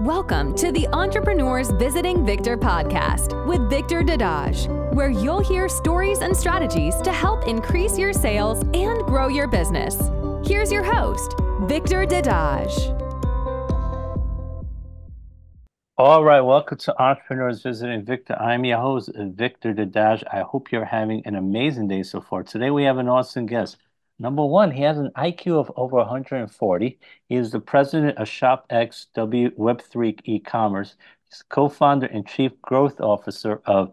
Welcome to the Entrepreneurs Visiting Victor podcast with Victor Dadage, where you'll hear stories and strategies to help increase your sales and grow your business. Here's your host, Victor Dadage. All right, welcome to Entrepreneurs Visiting Victor. I'm your host, Victor Dadage. I hope you're having an amazing day so far. Today we have an awesome guest. Number one, he has an IQ of over 140. He is the president of ShopX W Web3 e-commerce. He's co-founder and chief growth officer of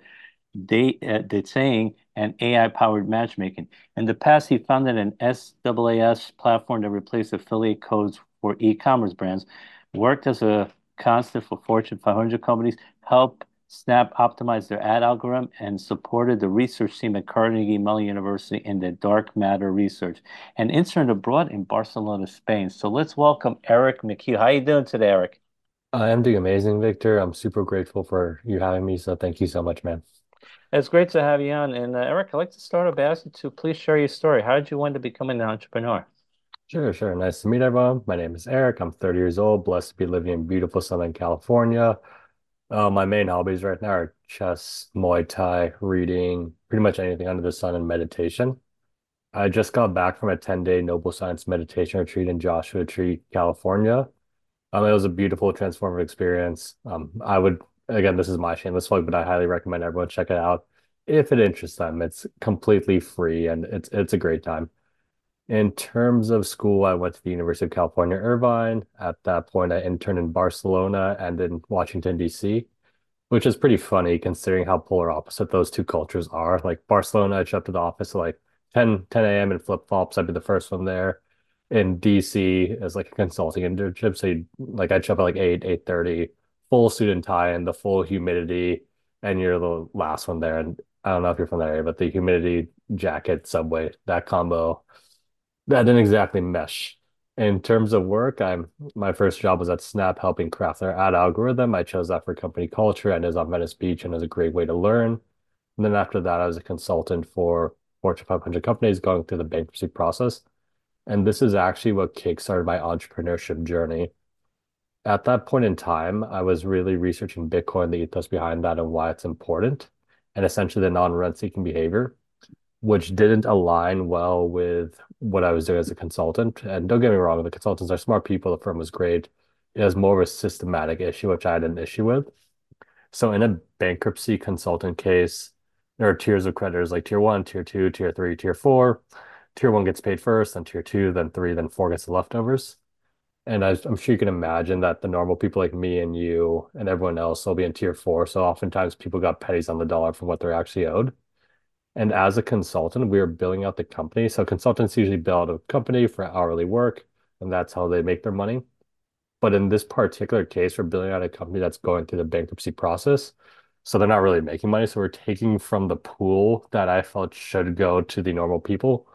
Dataing uh, and AI-powered matchmaking. In the past, he founded an SaaS platform that replaced affiliate codes for e-commerce brands, worked as a constant for Fortune 500 companies, helped Snap optimized their ad algorithm and supported the research team at Carnegie Mellon University in the dark matter research and interned abroad in Barcelona, Spain. So let's welcome Eric McHugh. How are you doing today, Eric? I am doing amazing, Victor. I'm super grateful for you having me. So thank you so much, man. It's great to have you on. And uh, Eric, I'd like to start off by asking to please share your story. How did you want to become an entrepreneur? Sure, sure. Nice to meet everyone. My name is Eric. I'm 30 years old, blessed to be living in beautiful Southern California. Uh, my main hobbies right now are chess, Muay Thai, reading, pretty much anything under the sun, and meditation. I just got back from a 10-day Noble Silence meditation retreat in Joshua Tree, California. Um, it was a beautiful, transformative experience. Um, I would, again, this is my shameless plug, but I highly recommend everyone check it out if it interests them. It's completely free and it's it's a great time. In terms of school, I went to the University of California, Irvine. At that point, I interned in Barcelona and in Washington, D.C., which is pretty funny considering how polar opposite those two cultures are. Like Barcelona, I'd show up to the office at like 10, 10 a.m. in flip-flops. I'd be the first one there. In DC as like a consulting internship. So you'd, like I'd show up at like 8, 8.30, full suit and tie and the full humidity, and you're the last one there. And I don't know if you're from that area, but the humidity jacket, subway, that combo that didn't exactly mesh. In terms of work, I'm my first job was at Snap helping craft their ad algorithm. I chose that for company culture and is on Venice Beach and is a great way to learn. And then after that, I was a consultant for Fortune 500 companies going through the bankruptcy process. And this is actually what kickstarted my entrepreneurship journey. At that point in time, I was really researching Bitcoin, the ethos behind that, and why it's important, and essentially the non-rent seeking behavior which didn't align well with what I was doing as a consultant. And don't get me wrong, the consultants are smart people. The firm was great. It was more of a systematic issue, which I had an issue with. So in a bankruptcy consultant case, there are tiers of creditors like tier one, tier two, tier three, tier four. Tier one gets paid first, then tier two, then three, then four gets the leftovers. And I, am sure you can imagine that the normal people like me and you and everyone else will be in tier four. So oftentimes people got pennies on the dollar from what they're actually owed. And as a consultant, we are billing out the company. So consultants usually bill out a company for hourly work, and that's how they make their money. But in this particular case, we're billing out a company that's going through the bankruptcy process. So they're not really making money. So we're taking from the pool that I felt should go to the normal people.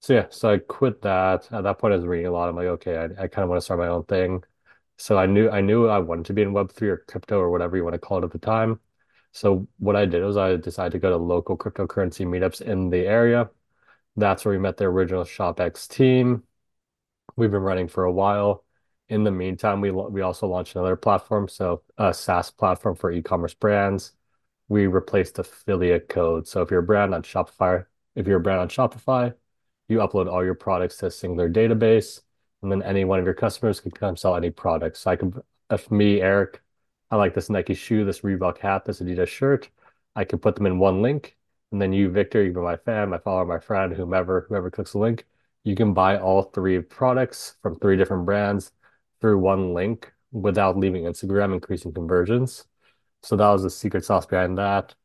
So yeah, so I quit that. At that point, I was reading a lot. I'm like, okay, I, I kind of want to start my own thing. So I knew I knew I wanted to be in Web3 or crypto or whatever you want to call it at the time. So what I did was I decided to go to local cryptocurrency meetups in the area. That's where we met the original ShopX team. We've been running for a while. In the meantime, we we also launched another platform, so a SaaS platform for e-commerce brands. We replaced affiliate code. So if you're a brand on Shopify, if you're a brand on Shopify, you upload all your products to a singular database, and then any one of your customers can come sell any product. So I can, if me, Eric, I like this Nike shoe, this Reebok hat, this Adidas shirt. I can put them in one link. And then you, Victor, you my fan, my follower, my friend, whomever, whoever clicks the link, you can buy all three products from three different brands through one link without leaving Instagram, increasing conversions. So that was the secret sauce behind that.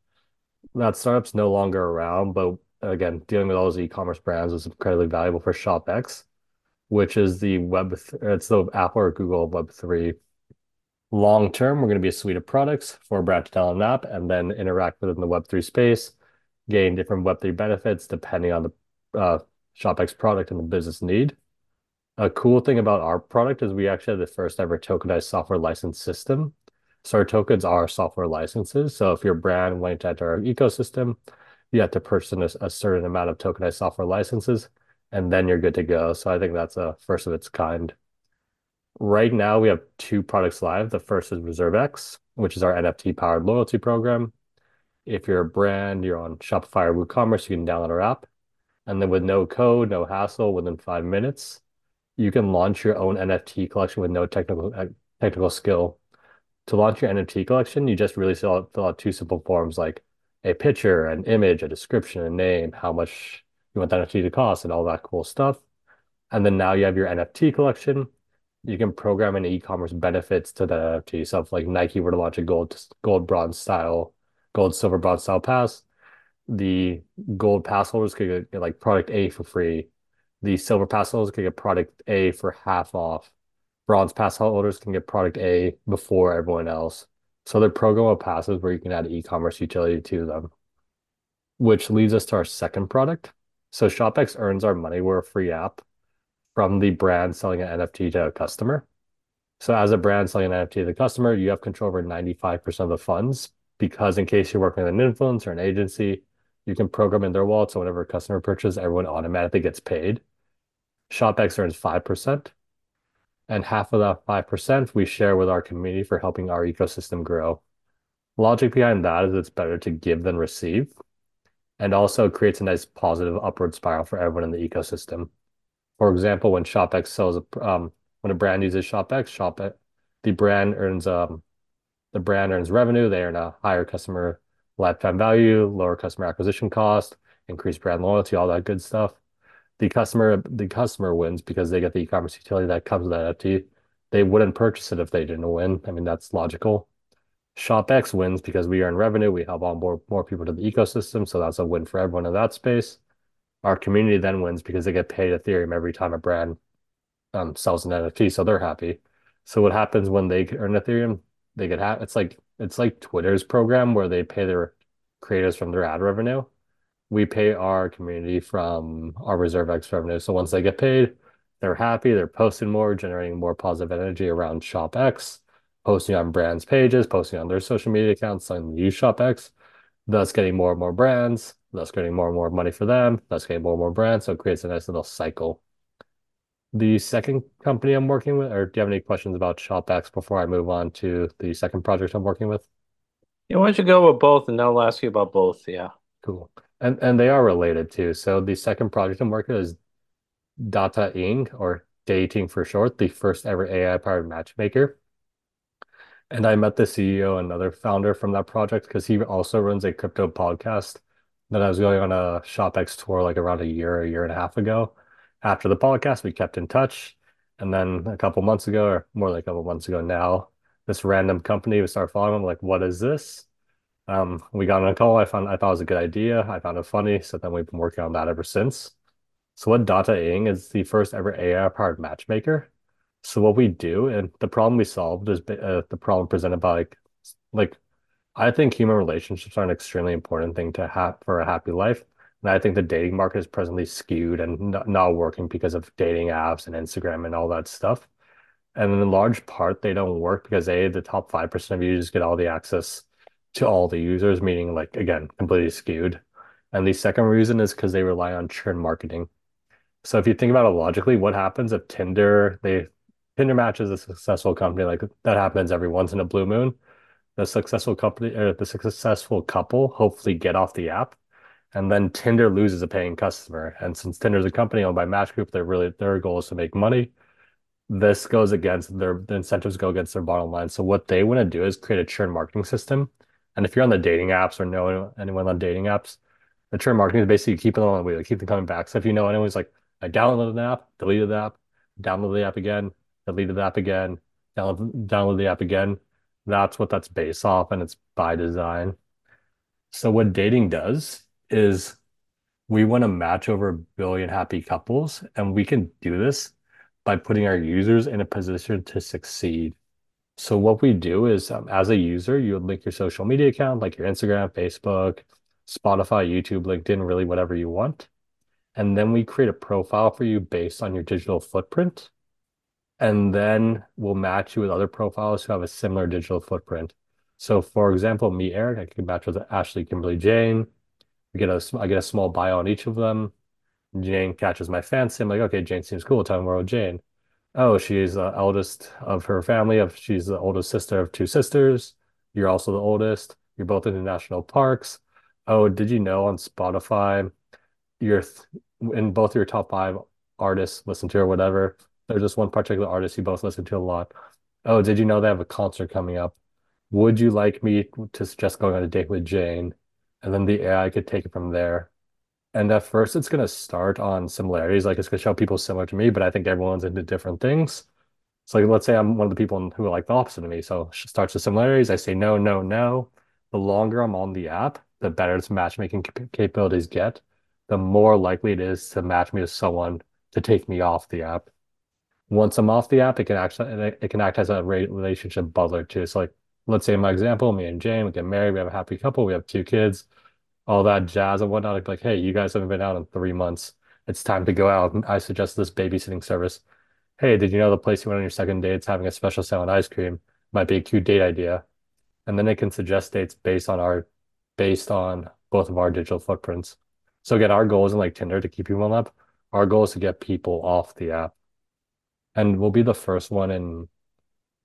That startup's no longer around, but again, dealing with all those e-commerce brands was incredibly valuable for ShopX, which is the web, it's the Apple or Google Web3 Long term, we're going to be a suite of products for a brand to download an app and then interact within the Web3 space, gain different Web3 benefits depending on the uh, ShopX product and the business need. A cool thing about our product is we actually have the first ever tokenized software license system. So our tokens are software licenses. So if your brand went to enter our ecosystem, you have to purchase a certain amount of tokenized software licenses, and then you're good to go. So I think that's a first of its kind Right now, we have two products live. The first is ReserveX, which is our NFT-powered loyalty program. If you're a brand, you're on Shopify or WooCommerce, you can download our app. And then with no code, no hassle, within five minutes, you can launch your own NFT collection with no technical uh, technical skill. To launch your NFT collection, you just really fill out, fill out two simple forms like a picture, an image, a description, a name, how much you want the NFT to cost, and all that cool stuff. And then now you have your NFT collection. You can program in e-commerce benefits to the to yourself. like Nike were to launch a gold, gold, bronze style, gold, silver, bronze style pass, the gold pass holders could get, get like product A for free. The silver pass holders could get product A for half off. Bronze pass holders can get product A before everyone else. So they're programmable passes where you can add e-commerce utility to them, which leads us to our second product. So ShopX earns our money. We're a free app from the brand selling an NFT to a customer. So as a brand selling an NFT to the customer, you have control over 95% of the funds because in case you're working with an influencer or an agency, you can program in their wallet. So whenever a customer purchases, everyone automatically gets paid. ShopX earns 5%. And half of that 5% we share with our community for helping our ecosystem grow. Logic behind that is it's better to give than receive, and also creates a nice positive upward spiral for everyone in the ecosystem. For example, when ShopX sells a um, when a brand uses ShopX, Shop the brand earns um the brand earns revenue, they earn a higher customer lifetime value, lower customer acquisition cost, increased brand loyalty, all that good stuff. The customer the customer wins because they get the e-commerce utility that comes with that NFT. They wouldn't purchase it if they didn't win. I mean, that's logical. ShopX wins because we earn revenue, we help onboard more people to the ecosystem, so that's a win for everyone in that space. Our community then wins because they get paid Ethereum every time a brand um, sells an NFT, so they're happy. So what happens when they earn Ethereum? They get ha it's like it's like Twitter's program where they pay their creators from their ad revenue. We pay our community from our reserve X revenue. So once they get paid, they're happy, they're posting more, generating more positive energy around ShopX, posting on brands' pages, posting on their social media accounts, saying use ShopX, thus getting more and more brands, thus getting more and more money for them, thus getting more and more brands. So it creates a nice little cycle. The second company I'm working with, or do you have any questions about ShopX before I move on to the second project I'm working with? Yeah, why don't you go with both and then I'll ask you about both. Yeah. Cool. And and they are related too. So the second project I'm working with is Dataing or Dating for short, the first ever AI-powered matchmaker. And I met the CEO, another founder from that project, because he also runs a crypto podcast that I was going on a ShopX tour like around a year, a year and a half ago. After the podcast, we kept in touch. And then a couple months ago, or more like a couple months ago now, this random company, we started following them, like, what is this? Um, we got on a call. I found I thought it was a good idea. I found it funny. So then we've been working on that ever since. So what Dataing is the first ever AI-powered matchmaker. So what we do, and the problem we solved is uh, the problem presented by like, like I think human relationships are an extremely important thing to have for a happy life. And I think the dating market is presently skewed and not, not working because of dating apps and Instagram and all that stuff. And in large part, they don't work because A, the top 5% of users get all the access to all the users, meaning like, again, completely skewed. And the second reason is because they rely on churn marketing. So if you think about it logically, what happens if Tinder, they Tinder matches a successful company, like that happens every once in a blue moon. The successful company or the successful couple hopefully get off the app, and then Tinder loses a paying customer. And since Tinder is a company owned by Match Group, they're really their goal is to make money. This goes against their the incentives go against their bottom line. So what they want to do is create a churn marketing system. And if you're on the dating apps or know anyone on dating apps, the churn marketing is basically keeping them on the wheel, keep them coming back. So if you know anyone's like, I downloaded an app, deleted the app, downloaded the app again, deleted the app again, download, download the app again. That's what that's based off, and it's by design. So what dating does is we want to match over a billion happy couples, and we can do this by putting our users in a position to succeed. So what we do is, um, as a user, you would link your social media account, like your Instagram, Facebook, Spotify, YouTube, LinkedIn, really whatever you want. And then we create a profile for you based on your digital footprint and then we'll match you with other profiles who have a similar digital footprint. So for example, me, Eric, I can match with Ashley, Kimberly, Jane. We get a, I get a small bio on each of them. Jane catches my fancy. I'm like, okay, Jane seems cool. Tell me more about Jane. Oh, she's the eldest of her family. Of she's the oldest sister of two sisters. You're also the oldest. You're both in the national parks. Oh, did you know on Spotify, you're in both your top five artists listen to or whatever. There's just one particular artist you both listen to a lot. Oh, did you know they have a concert coming up? Would you like me to suggest going on a date with Jane? And then the AI could take it from there. And at first, it's going to start on similarities. Like it's going to show people similar to me, but I think everyone's into different things. So like, let's say I'm one of the people who are like the opposite of me. So it starts with similarities. I say no, no, no. The longer I'm on the app, the better its matchmaking capabilities get, the more likely it is to match me with someone to take me off the app. Once I'm off the app, it can actually it can act as a relationship butler too. So like, let's say my example, me and Jane, we get married, we have a happy couple, we have two kids all that jazz and whatnot. Like, hey, you guys haven't been out in three months. It's time to go out. I suggest this babysitting service. Hey, did you know the place you went on your second date is having a special sale on ice cream? Might be a cute date idea. And then it can suggest dates based on our based on both of our digital footprints. So again, our goal isn't like Tinder to keep people on app. Our goal is to get people off the app. And we'll be the first one in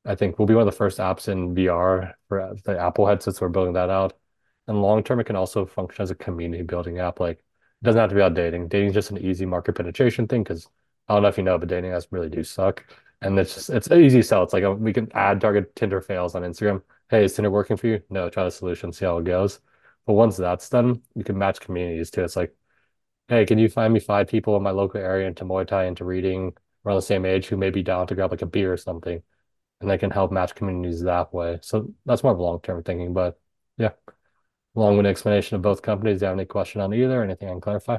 I think we'll be one of the first apps in VR for the Apple headsets. We're building that out. And long term, it can also function as a community building app. Like it doesn't have to be about dating. Dating is just an easy market penetration thing because I don't know if you know, but dating apps really do suck. And it's just it's an easy sell. It's like a, we can add target Tinder fails on Instagram. Hey, is Tinder working for you? No, try the solution, see how it goes. But once that's done, you can match communities too. It's like, hey, can you find me five people in my local area into Muay Thai, into reading, around the same age who may be down to grab like a beer or something? And they can help match communities that way. So that's more of long-term thinking, but yeah long-winded explanation of both companies. Do you have any question on either? Anything I can clarify?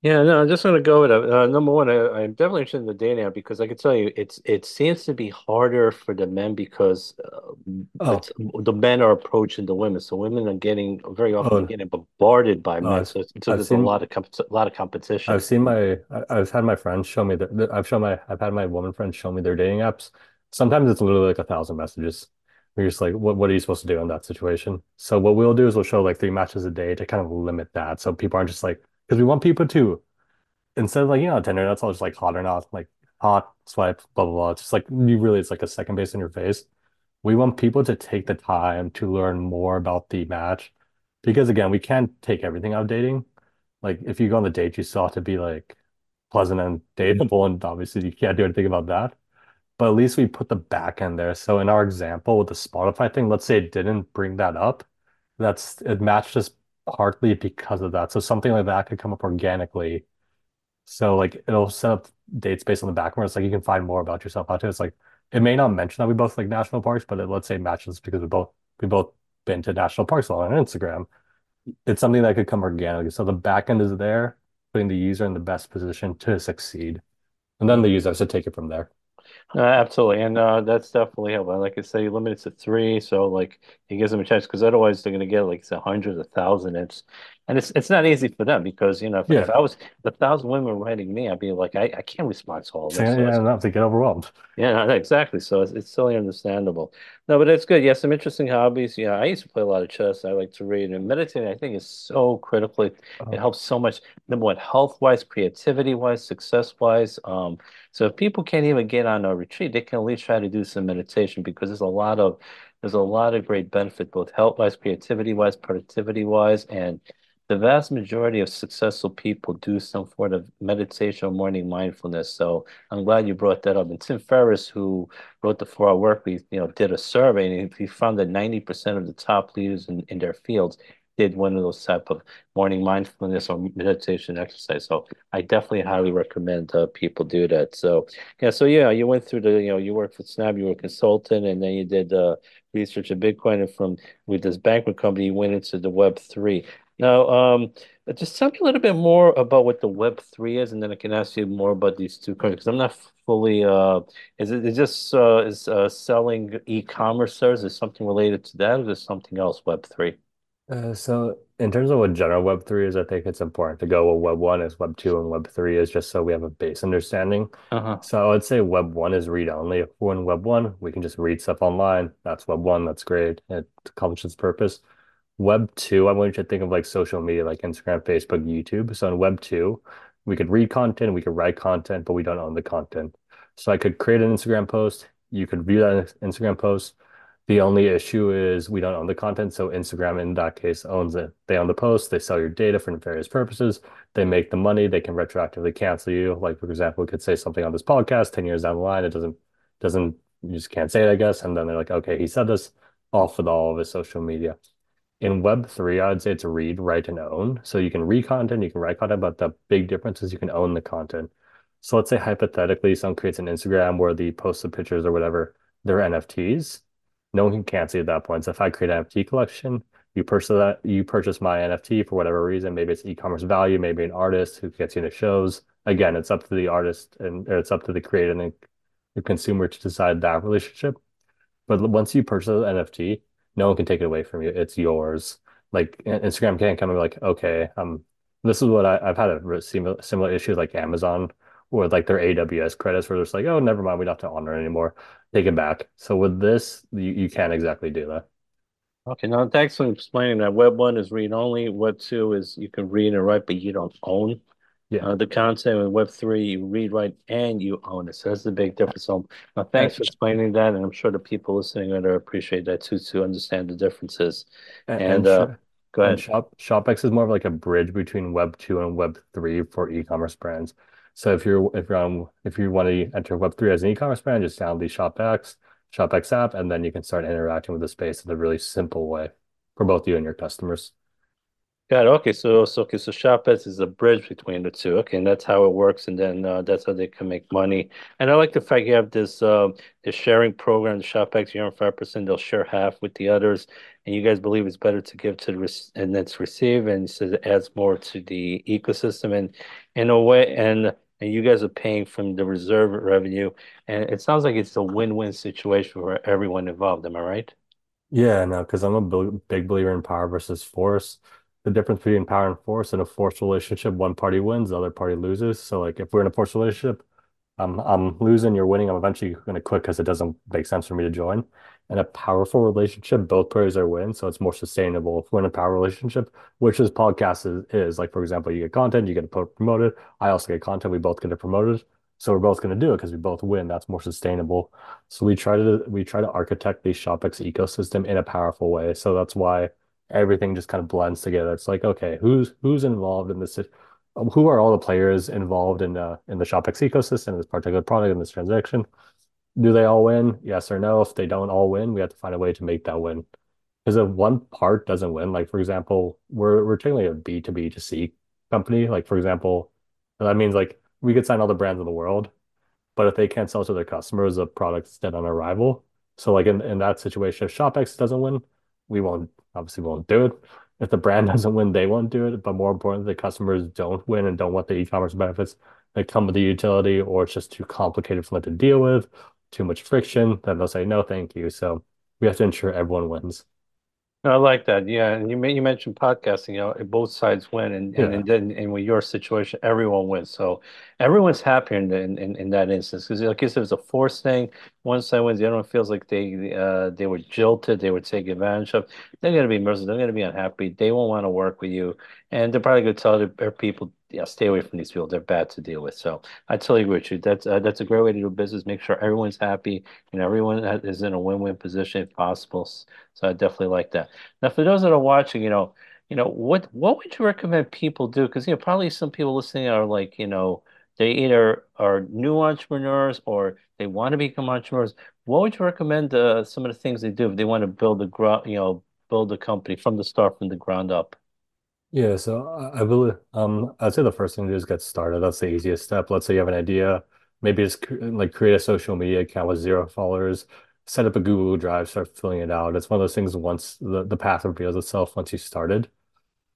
Yeah, no, I'm just going to go with it. Uh, number one, I, I'm definitely interested in the dating app because I can tell you, it's it seems to be harder for the men because uh, Oh, it's, the men are approaching the women, so women are getting very often oh, getting bombarded by oh, men. I've So so I've there's a seen lot of comp a lot of competition. I've seen my I- I've had my friends show me that I've shown my I've had my woman friends show me their dating apps. Sometimes it's literally like a thousand messages. We're just like, what what are you supposed to do in that situation? So what we'll do is we'll show like three matches a day to kind of limit that, so people aren't just like because we want people to instead of like you know Tinder, that's all just like hot or not, like hot swipe, blah blah blah. It's just like you really it's like a second base in your face. We want people to take the time to learn more about the match because again, we can't take everything out of dating. Like if you go on the date, you still have to be like pleasant and dateable, and obviously you can't do anything about that. But at least we put the back end there. So in our example with the Spotify thing, let's say it didn't bring that up. That's it matched us partly because of that. So something like that could come up organically so like it'll set up dates based on the background. it's like you can find more about yourself out there. It's like it may not mention that we both like national parks, but it, let's say matches because we both we both been to national parks on Instagram. It's something that could come organically. So the back end is there, putting the user in the best position to succeed. And then the user has to take it from there. Uh, absolutely, and uh, that's definitely helpful. Like I say, limit it to three, so like it gives them a chance because otherwise they're going to get like a hundred, a thousand. It's and it's it's not easy for them because you know if, if I was if a thousand women writing me, I'd be like I, I can't respond to all this. yeah, So yeah, not to get overwhelmed. yeah, exactly. So it's, it's totally understandable. No, but it's good. Yeah, some interesting hobbies. Yeah, I used to play a lot of chess. I like to read and meditating. I think is so critical. It, it Uh, helps so much. Number one, health-wise, creativity-wise, success-wise. Um, so if people can't even get on a retreat, they can at least try to do some meditation because there's a lot of there's a lot of great benefit, both health-wise, creativity-wise, productivity-wise, and the vast majority of successful people do some sort of meditation or morning mindfulness. So I'm glad you brought that up. And Tim Ferriss, who wrote the Four Hour Work Week, you know, did a survey and he found that 90% of the top leaders in, in their fields did one of those type of morning mindfulness or meditation exercise. So I definitely highly recommend uh, people do that. So yeah, so yeah, you went through the, you know, you worked for Snap, you were a consultant, and then you did uh, research in Bitcoin, and from with this banking company, you went into the Web three. Now, um, just tell me a little bit more about what the Web three is, and then I can ask you more about these two countries because I'm not fully uh is it is this uh is uh selling e-commerce services is something related to that or is something else, Web three? Uh, so in terms of what general Web 3 is, I think it's important to go with Web 1 is Web 2 and Web 3 is just so we have a base understanding. Uh-huh. So I would say Web 1 is read only. If we're in Web 1, we can just read stuff online. That's Web 1. That's great. It accomplishes its purpose. Web 2, I want you to think of like social media like Instagram, Facebook, YouTube. So in Web 2, we could read content, we could write content, but we don't own the content. So I could create an Instagram post. You could view that Instagram post. The only issue is we don't own the content. So Instagram in that case owns it. They own the post. They sell your data for various purposes. They make the money. They can retroactively cancel you. Like for example, we could say something on this podcast 10 years down the line. It doesn't doesn't you just can't say it, I guess. And then they're like, okay, he said this off with all of his social media. In Web3, I would say it's read, write, and own. So you can read content, you can write content, but the big difference is you can own the content. So let's say hypothetically, someone creates an Instagram where the posted pictures or whatever, they're NFTs. No one can cancel at that point. So if I create an NFT collection, you purchase that, you purchase my NFT for whatever reason. Maybe it's e-commerce value, maybe an artist who gets you into shows. Again, it's up to the artist and it's up to the creator and the consumer to decide that relationship. But once you purchase an NFT, no one can take it away from you. It's yours. Like Instagram can't come and be like, okay, um, this is what I, I've had a similar similar issues like Amazon or like their AWS credits where it's like, oh, never mind, we don't have to honor anymore. Take it back. So with this, you, you can't exactly do that. Okay, now thanks for explaining that. Web one is read only. Web two is you can read and write, but you don't own Yeah. uh, the content. With Web three, you read, write, and you own it. So that's the big difference. So now thanks for explaining that, and I'm sure the people listening are going to appreciate that too to understand the differences. And, And and, uh, Sh- go and ahead. Shop ShopX is more of like a bridge between Web 2 and Web 3 for e-commerce brands. So if you're if you're on if you want to enter Web 3 as an e-commerce brand, just download the ShopX, ShopX app, and then you can start interacting with the space in a really simple way for both you and your customers. Got it. Okay, so so okay, so Shopify is a bridge between the two. Okay, and that's how it works, and then uh, that's how they can make money. And I like the fact you have this uh, this sharing program, the Shopify, you earn five percent, they'll share half with the others, and you guys believe it's better to give to the and that's receive, and so it adds more to the ecosystem, and in a way, and and you guys are paying from the reserve revenue, and it sounds like it's a win-win situation for everyone involved. Am I right? Yeah, no, because I'm a big, believer in power versus force. The difference between power and force in a forced relationship, one party wins, the other party loses. So like if we're in a forced relationship, I'm I'm losing, you're winning, I'm eventually going to quit because it doesn't make sense for me to join. In a powerful relationship, both parties are win, so it's more sustainable. If we're in a power relationship, which this podcast is, is like, for example, you get content, you get promoted. I also get content, we both get it promoted. So we're both going to do it because we both win. That's more sustainable. So we try to we try to architect the ShopX ecosystem in a powerful way. So that's why everything just kind of blends together. It's like, okay, who's who's involved in this? Who are all the players involved in uh, in the ShopX ecosystem, this particular product, in this transaction? Do they all win? Yes or no? If they don't all win, we have to find a way to make that win. Because if one part doesn't win, like for example, we're we're technically a B to B to C company. Like for example, that means like we could sign all the brands in the world, but if they can't sell to their customers, the product's dead on arrival. So like in, in that situation, if ShopX doesn't win, we won't obviously won't do it. If the brand doesn't win, they won't do it. But more importantly, the customers don't win and don't want the e-commerce benefits that come with the utility, or it's just too complicated for them to deal with, too much friction, then they'll say no, thank you. So we have to ensure everyone wins. I like that. Yeah, and you you mentioned podcasting, you know, both sides win and and Yeah. and then and with your situation, everyone wins. So everyone's happier in in in, in that instance because like you said, it's a forced thing. One side wins, the other one feels like they uh they were jilted, they were taken advantage of. They're gonna be miserable, they're gonna be unhappy, they won't want to work with you, and they're probably gonna tell their, their people, yeah, stay away from these people. They're bad to deal with. So I totally agree with you. That's uh, that's a great way to do business. Make sure everyone's happy and everyone is in a win-win position if possible. So I definitely like that. Now, for those that are watching, you know, you know, what what would you recommend people do? Because you know, probably some people listening are like, you know, they either are new entrepreneurs or they want to become entrepreneurs. What would you recommend uh, some of the things they do if they want to build a ground, you know, build a company from the start, from the ground up? Yeah, so I I believe um I'd say the first thing to do is get started. That's the easiest step. Let's say you have an idea, maybe just cr like create a social media account with zero followers, set up a Google Drive, start filling it out. It's one of those things once the, the path reveals itself once you started.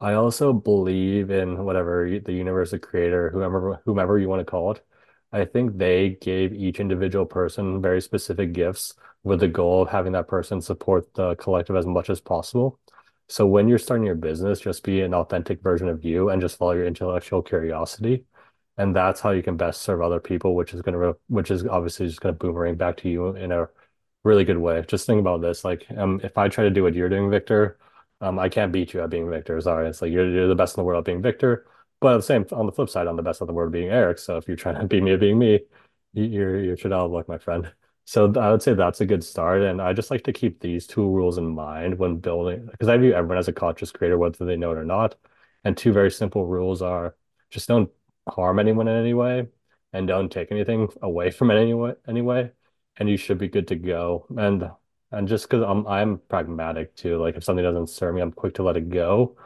I also believe in whatever the universe, the creator, whomever whomever you want to call it. I think they gave each individual person very specific gifts with the goal of having that person support the collective as much as possible. So when you're starting your business, just be an authentic version of you and just follow your intellectual curiosity. And that's how you can best serve other people, which is gonna, which is obviously just gonna boomerang back to you in a really good way. Just think about this. Like, um, if I try to do what you're doing, Victor, um, I can't beat you at being Victor. Sorry. It's like you're you're the best in the world at being Victor. But the same, on the flip side, I'm the best in the world at being Eric. So if you're trying to beat me at being me, you're you're you should have luck, my friend. So I would say that's a good start, and I just like to keep these two rules in mind when building, because I view everyone as a conscious creator, whether they know it or not. And two very simple rules are just don't harm anyone in any way, and don't take anything away from it anyway, anyway, and you should be good to go. And and just because I'm I'm pragmatic too, like if something doesn't serve me, I'm quick to let it go.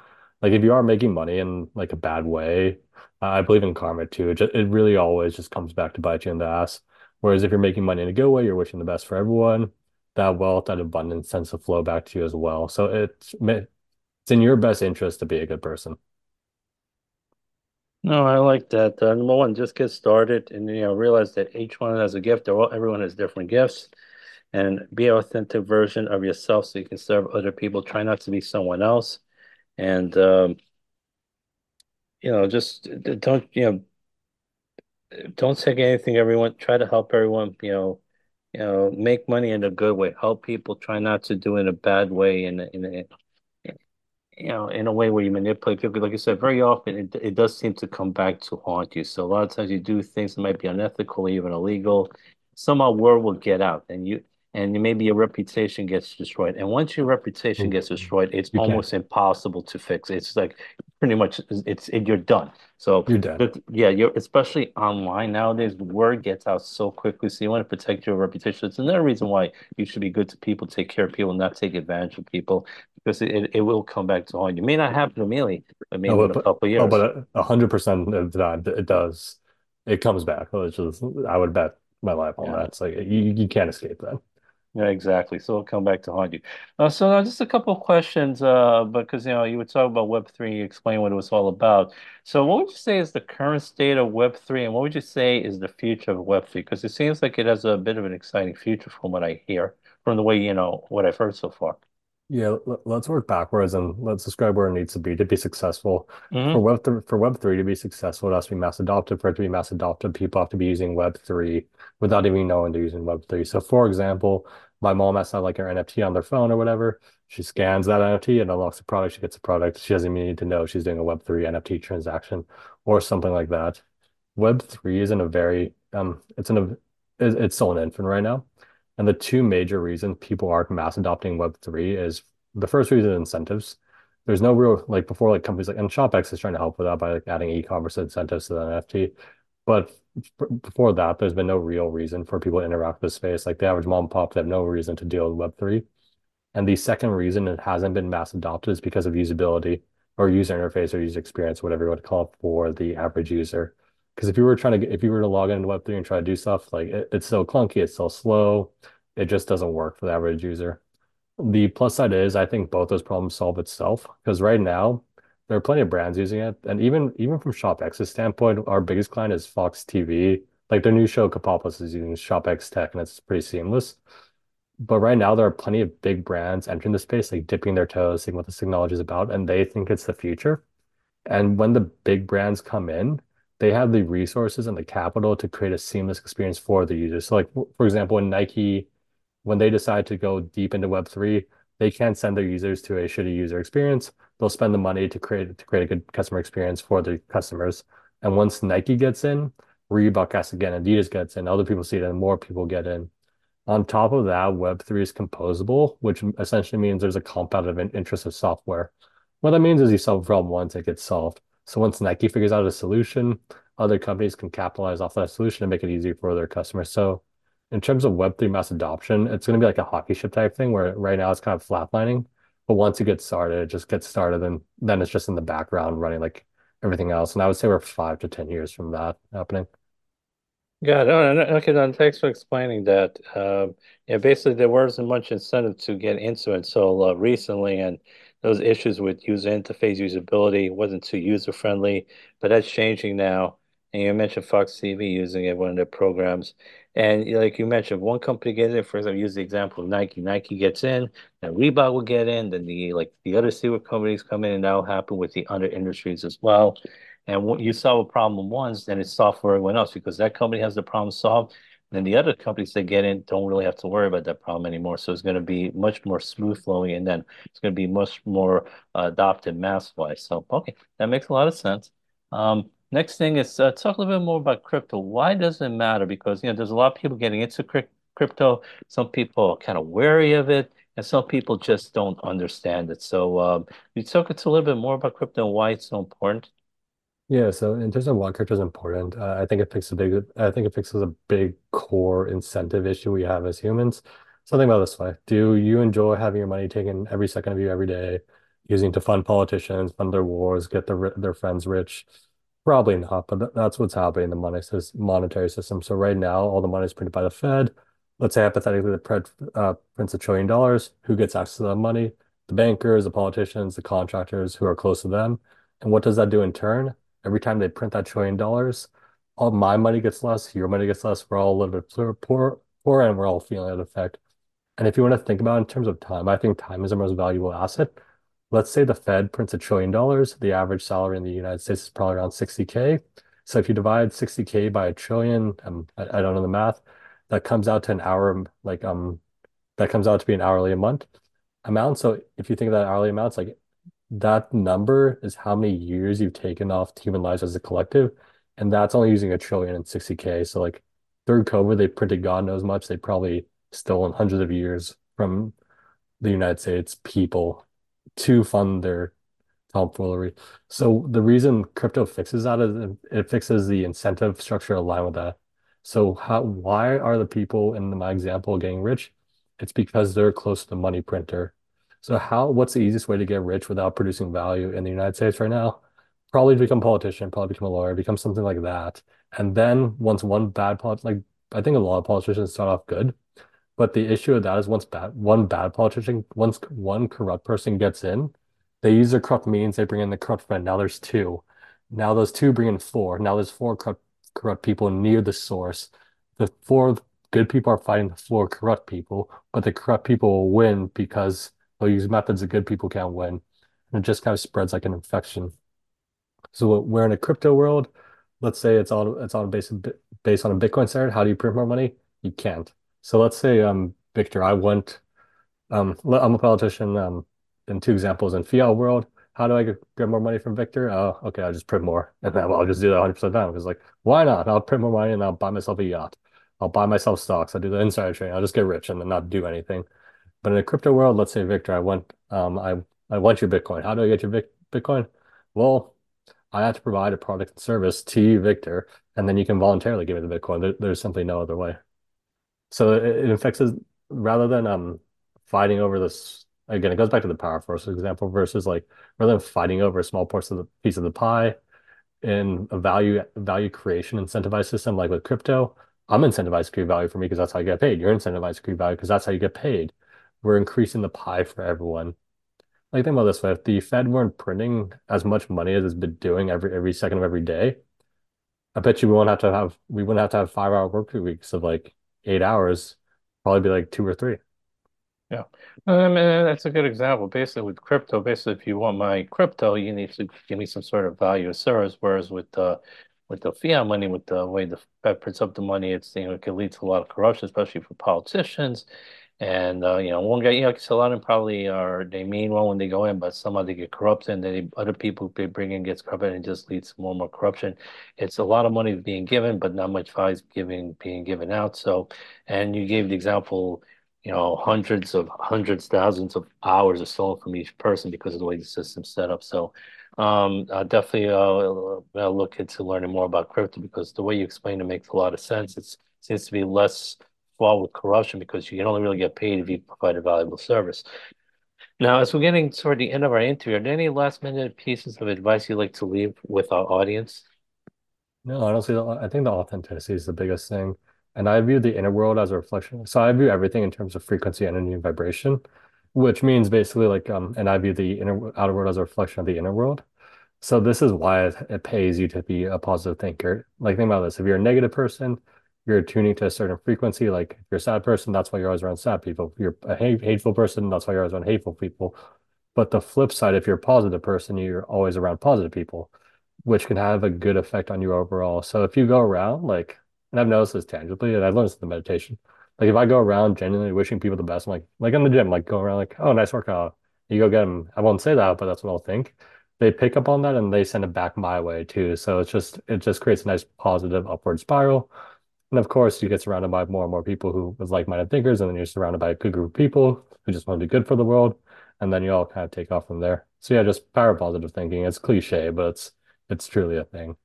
Like if you are making money in like a bad way. I believe in karma too. It, just, it really always just comes back to bite you in the ass. Whereas if you're making money in a good way, you're wishing the best for everyone, that wealth, that abundance tends to flow back to you as well. So it's it's in your best interest to be a good person. No, I like that. Uh, number one, just get started and you know realize that each one has a gift. All, everyone has different gifts, and be an authentic version of yourself so you can serve other people. Try not to be someone else, and um, you know just don't you know don't take anything everyone try to help everyone you know you know make money in a good way. Help people. Try not to do it in a bad way in a, in a, you know in a way where you manipulate people. Like I said very often it, it does seem to come back to haunt you. So a lot of times you do things that might be unethical or even illegal. Somehow word will get out and you and maybe your reputation gets destroyed and once your reputation gets mm-hmm. destroyed it's You almost impossible to fix it's like pretty much it's it, you're done so You're done. but yeah, you're especially online nowadays, word gets out so quickly. So you want to protect your reputation. It's another reason why you should be good to people, take care of people, not take advantage of people, because it, it will come back to haunt you. It may not happen immediately, but Oh, maybe in but, a couple of oh, years. but a hundred percent of that it does. It comes back. Which is I would bet my life on Yeah. that. It's like you you can't escape that. Yeah, exactly. So it'll come back to haunt you. Uh, so now just a couple of questions, uh, because you know you were talking about Web3, you explained what it was all about. So what would you say is the current state of Web3, and what would you say is the future of Web3? Because it seems like it has a bit of an exciting future from what I hear, from the way, you know, what I've heard so far. Yeah, let, let's work backwards and let's describe where it needs to be to be successful. For hmm Web th for Web three to be successful, it has to be mass adopted. For it to be mass adopted, people have to be using Web three without even knowing they're using Web three. So, for example, my mom has to have like her NFT on their phone or whatever. She scans that NFT and unlocks the product. She gets the product. She doesn't even need to know she's doing a Web three NFT transaction or something like that. Web three is in a very um, it's in a it's still an infant right now. And the two major reasons people aren't mass adopting Web3 is the first reason incentives. There's no real like before like companies like and ShopX is trying to help with that by like adding e-commerce incentives to the NFT. But before that, there's been no real reason for people to interact with the space. Like the average mom and pop, they have no reason to deal with Web3. And the second reason it hasn't been mass adopted is because of usability or user interface or user experience, whatever you want to call it for the average user. Because if you were trying to if you were to log into Web3 and try to do stuff, like it, it's so clunky, it's so slow, it just doesn't work for the average user. The plus side is I think both those problems solve itself because right now there are plenty of brands using it. And even even from ShopX's standpoint, our biggest client is Fox TV. Like their new show Krapopolis is using ShopX tech and it's pretty seamless. But right now, there are plenty of big brands entering the space, like dipping their toes, seeing what this technology is about, and they think it's the future. And when the big brands come in, they have the resources and the capital to create a seamless experience for the users. So, like for example, when Nike, when they decide to go deep into Web3, they can't send their users to a shitty user experience. They'll spend the money to create to create a good customer experience for their customers. And once Nike gets in, Reebok has to get in, Adidas gets in, other people see it, and more people get in. On top of that, Web3 is composable, which essentially means there's a compound of in- interest of software. What that means is you solve a problem once, it gets solved. So once Nike figures out a solution, other companies can capitalize off that solution and make it easier for their customers. So in terms of Web3 mass adoption, it's going to be like a hockey ship type thing where right now it's kind of flatlining. But once it gets started, it just gets started and then it's just in the background running like everything else. And I would say we're five to 10 years from that happening. Yeah, no, no, okay, thanks for explaining that. Um, yeah, basically there wasn't much incentive to get into it until uh, recently, and those issues with user interface usability wasn't too user friendly, but that's changing now. And you mentioned Fox TV using it one of their programs, and like you mentioned, one company gets in. For example, use the example of Nike. Nike gets in, then Reebok will get in, then the like the other sewer companies come in, and that'll happen with the other industries as well. And when you solve a problem once, then it's solved for everyone else because that company has the problem solved. Then the other companies that get in don't really have to worry about that problem anymore. So it's going to be much more smooth flowing, and then it's going to be much more uh, adopted mass wise. So okay, that makes a lot of sense. Um, Next thing is uh, talk a little bit more about crypto. Why does it matter? Because you know there's a lot of people getting into crypto. Some people are kind of wary of it, and some people just don't understand it. So um, you talk a little bit more about crypto and why it's so important. Yeah, so in terms of why crypto is important, uh, I think it fixes a big, I think it fixes a big core incentive issue we have as humans. Something about this way. Do you enjoy having your money taken every second of you every day, using to fund politicians, fund their wars, get their their friends rich? Probably not, but that's what's happening in the money monetary system. So right now, all the money is printed by the Fed. Let's say hypothetically the Fed uh, prints a trillion dollars. Who gets access to that money? The bankers, the politicians, the contractors who are close to them. And what does that do in turn? every time they print that trillion dollars, all my money gets less, your money gets less. We're all a little bit poor, poor, and we're all feeling that effect. And if you want to think about it in terms of time, I think time is the most valuable asset. Let's say the Fed prints a trillion dollars. The average salary in the United States is probably around 60K. So if you divide 60K by a trillion, um, I, I don't know the math, that comes out to an hour, like um, that comes out to be an hourly a month amount. So if you think of that hourly amount, it's like that number is how many years you've taken off human lives as a collective, and that's only using a trillion and 60K. So like through COVID, they printed God knows much. They probably stolen hundreds of years from the United States people to fund their tomfoolery. So the reason crypto fixes that is it fixes the incentive structure aligned with that. So how why are the people in my example getting rich? It's because they're close to the money printer. So how, what's the easiest way to get rich without producing value in the United States right now? Probably become a politician, probably become a lawyer, become something like that. And then once one bad polit like I think a lot of politicians start off good, but the issue of that is once bad one bad politician, once one corrupt person gets in, they use their corrupt means, they bring in the corrupt friend. Now there's two. Now those two bring in four. Now there's four corrupt corrupt people near the source. The four good people are fighting the four corrupt people, but the corrupt people will win because they'll use methods that good people can't win. And it just kind of spreads like an infection. So we're in a crypto world. Let's say it's on it's on based based on a Bitcoin standard. How do you print more money? You can't. So let's say um Victor, I went um I'm a politician um in two examples in fiat world. How do I get, more money from Victor? Oh, okay, I'll just print more. And then I'll just do that 100% time because like why not? I'll print more money and I'll buy myself a yacht. I'll buy myself stocks. I'll do the insider trading. I'll just get rich and then not do anything. But in a crypto world, let's say Victor, I want um I I want your Bitcoin. How do I get your Bitcoin? Well, I have to provide a product and service to you, Victor, and then you can voluntarily give me the Bitcoin. There, there's simply no other way. So it, it affects rather than um fighting over this again, it goes back to the power force example versus like rather than fighting over a small portion of the piece of the pie in a value value creation incentivized system like with crypto, I'm incentivized to create value for me because that's how I get paid. You're incentivized to create value because that's how you get paid we're increasing the pie for everyone. Like think about this way, if the Fed weren't printing as much money as it's been doing every every second of every day, I bet you we won't have to have we wouldn't have to have five hour work weeks of like eight hours, probably be like two or three. Yeah, I mean that's a good example. Basically, with crypto, basically, if you want my crypto, you need to give me some sort of value of service. Whereas with the with the fiat money, with the way the Fed prints up the money, it's you know it can lead to a lot of corruption, especially for politicians. And uh, you know, one guy, you know, a lot of them probably are they mean well when they go in, but somehow they get corrupted, and then other people they bring in gets corrupted, and just leads to more and more corruption. It's a lot of money being given, but not much value giving being given out. So, and you gave the example, you know, hundreds of hundreds, thousands of hours are stolen from each person because of the way the system's set up. So, um, uh, definitely uh, I'll look into learning more about crypto because the way you explain it makes a lot of sense. It seems to be less fall with corruption because you can only really get paid if you provide a valuable service. Now, as we're getting toward the end of our interview, are there any last minute pieces of advice you'd like to leave with our audience? No, honestly, I think the authenticity is the biggest thing. And I view the inner world as a reflection. So I view everything in terms of frequency, energy, and vibration, which means basically like, um, and I view the inner outer world as a reflection of the inner world. So this is why it, it pays you to be a positive thinker. Like think about this. If you're a negative person, you're tuning to a certain frequency. Like if you're a sad person, that's why you're always around sad people. If you're a hateful person, that's why you're always around hateful people. But the flip side, if you're a positive person, you're always around positive people, which can have a good effect on you overall. So if you go around like, and I've noticed this tangibly, and I've learned this in the meditation. Like if I go around genuinely wishing people the best, I'm like, like in the gym, like go around like, oh, nice workout. You go get them. I won't say that, but that's what I'll think. they pick up on that and they send it back my way too. So it's just it just creates a nice positive upward spiral. And of course, you get surrounded by more and more people who with like-minded thinkers, and then you're surrounded by a good group of people who just want to do good for the world, and then you all kind of take off from there. So yeah, just power positive thinking. It's cliche, but it's it's truly a thing.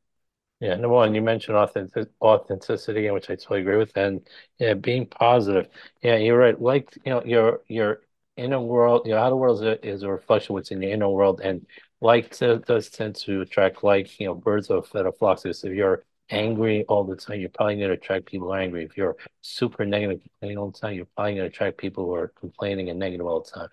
Yeah, number one, you mentioned authentic authenticity, which I totally agree with, and yeah, being positive. Yeah, you're right. Like you know, your your inner world, your outer world is a, is a reflection of what's in the inner world, and like does tend to attract like you know birds of feather flocks. If you're angry all the time, you're probably going to attract people angry. If you're super negative, complaining all the time, you're probably going to attract people who are complaining and negative all the time.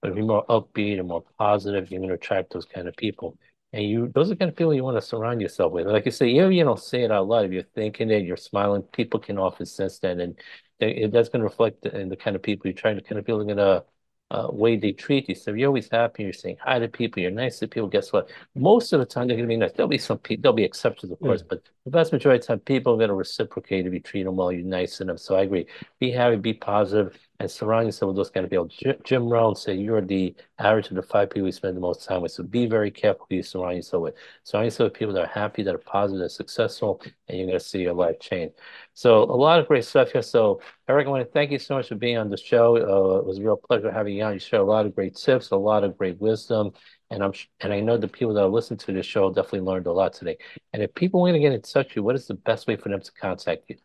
But if you're more upbeat and more positive, you're going to attract those kind of people. And you, those are kind of people you want to surround yourself with. Like I say, even you don't say it out loud. If you're thinking it, you're smiling, people can often sense that. And that's going to reflect in the kind of people you're trying to kind of people are going to uh, way they treat you. So you're always happy. You're saying hi to people. You're nice to people. Guess what? Most of the time they're going to be nice. There'll be some people. There'll be exceptions, of course, yeah. but the vast majority of the time, people are going to reciprocate if you treat them well. You're nice to them. So I agree. Be happy. Be positive and surround yourself with those kind of people. Jim Rohn said you're the average of the five people you spend the most time with. So be very careful who you surround yourself with. Surround yourself with people that are happy, that are positive, that are successful, and you're going to see your life change. So a lot of great stuff here. So Eric, I want to thank you so much for being on the show. Uh, it was a real pleasure having you on. You shared a lot of great tips, a lot of great wisdom. And I'm and I know the people that are listening to this show definitely learned a lot today. And if people want to get in touch with you, what is the best way for them to contact you?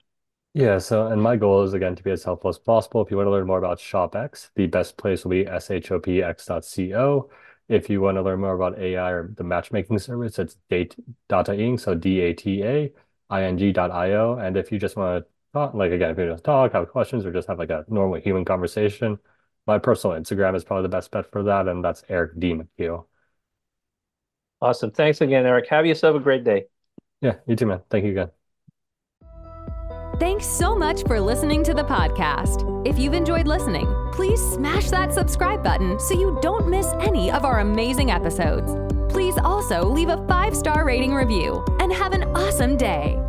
Yeah, so and my goal is again to be as helpful as possible. If you want to learn more about ShopX, the best place will be shopx.co. If you want to learn more about AI or the matchmaking service, it's date data so D-A-T-A-I-N-G.io. And if you just want to talk, like again, if you just talk, have questions, or just have like a normal human conversation, my personal Instagram is probably the best bet for that, and that's Eric D. McHugh. Awesome. Thanks again, Eric. Have yourself a great day. Yeah, you too, man. Thank you again. Thanks so much for listening to the podcast. If you've enjoyed listening, please smash that subscribe button so you don't miss any of our amazing episodes. Please also leave a five star rating review and have an awesome day.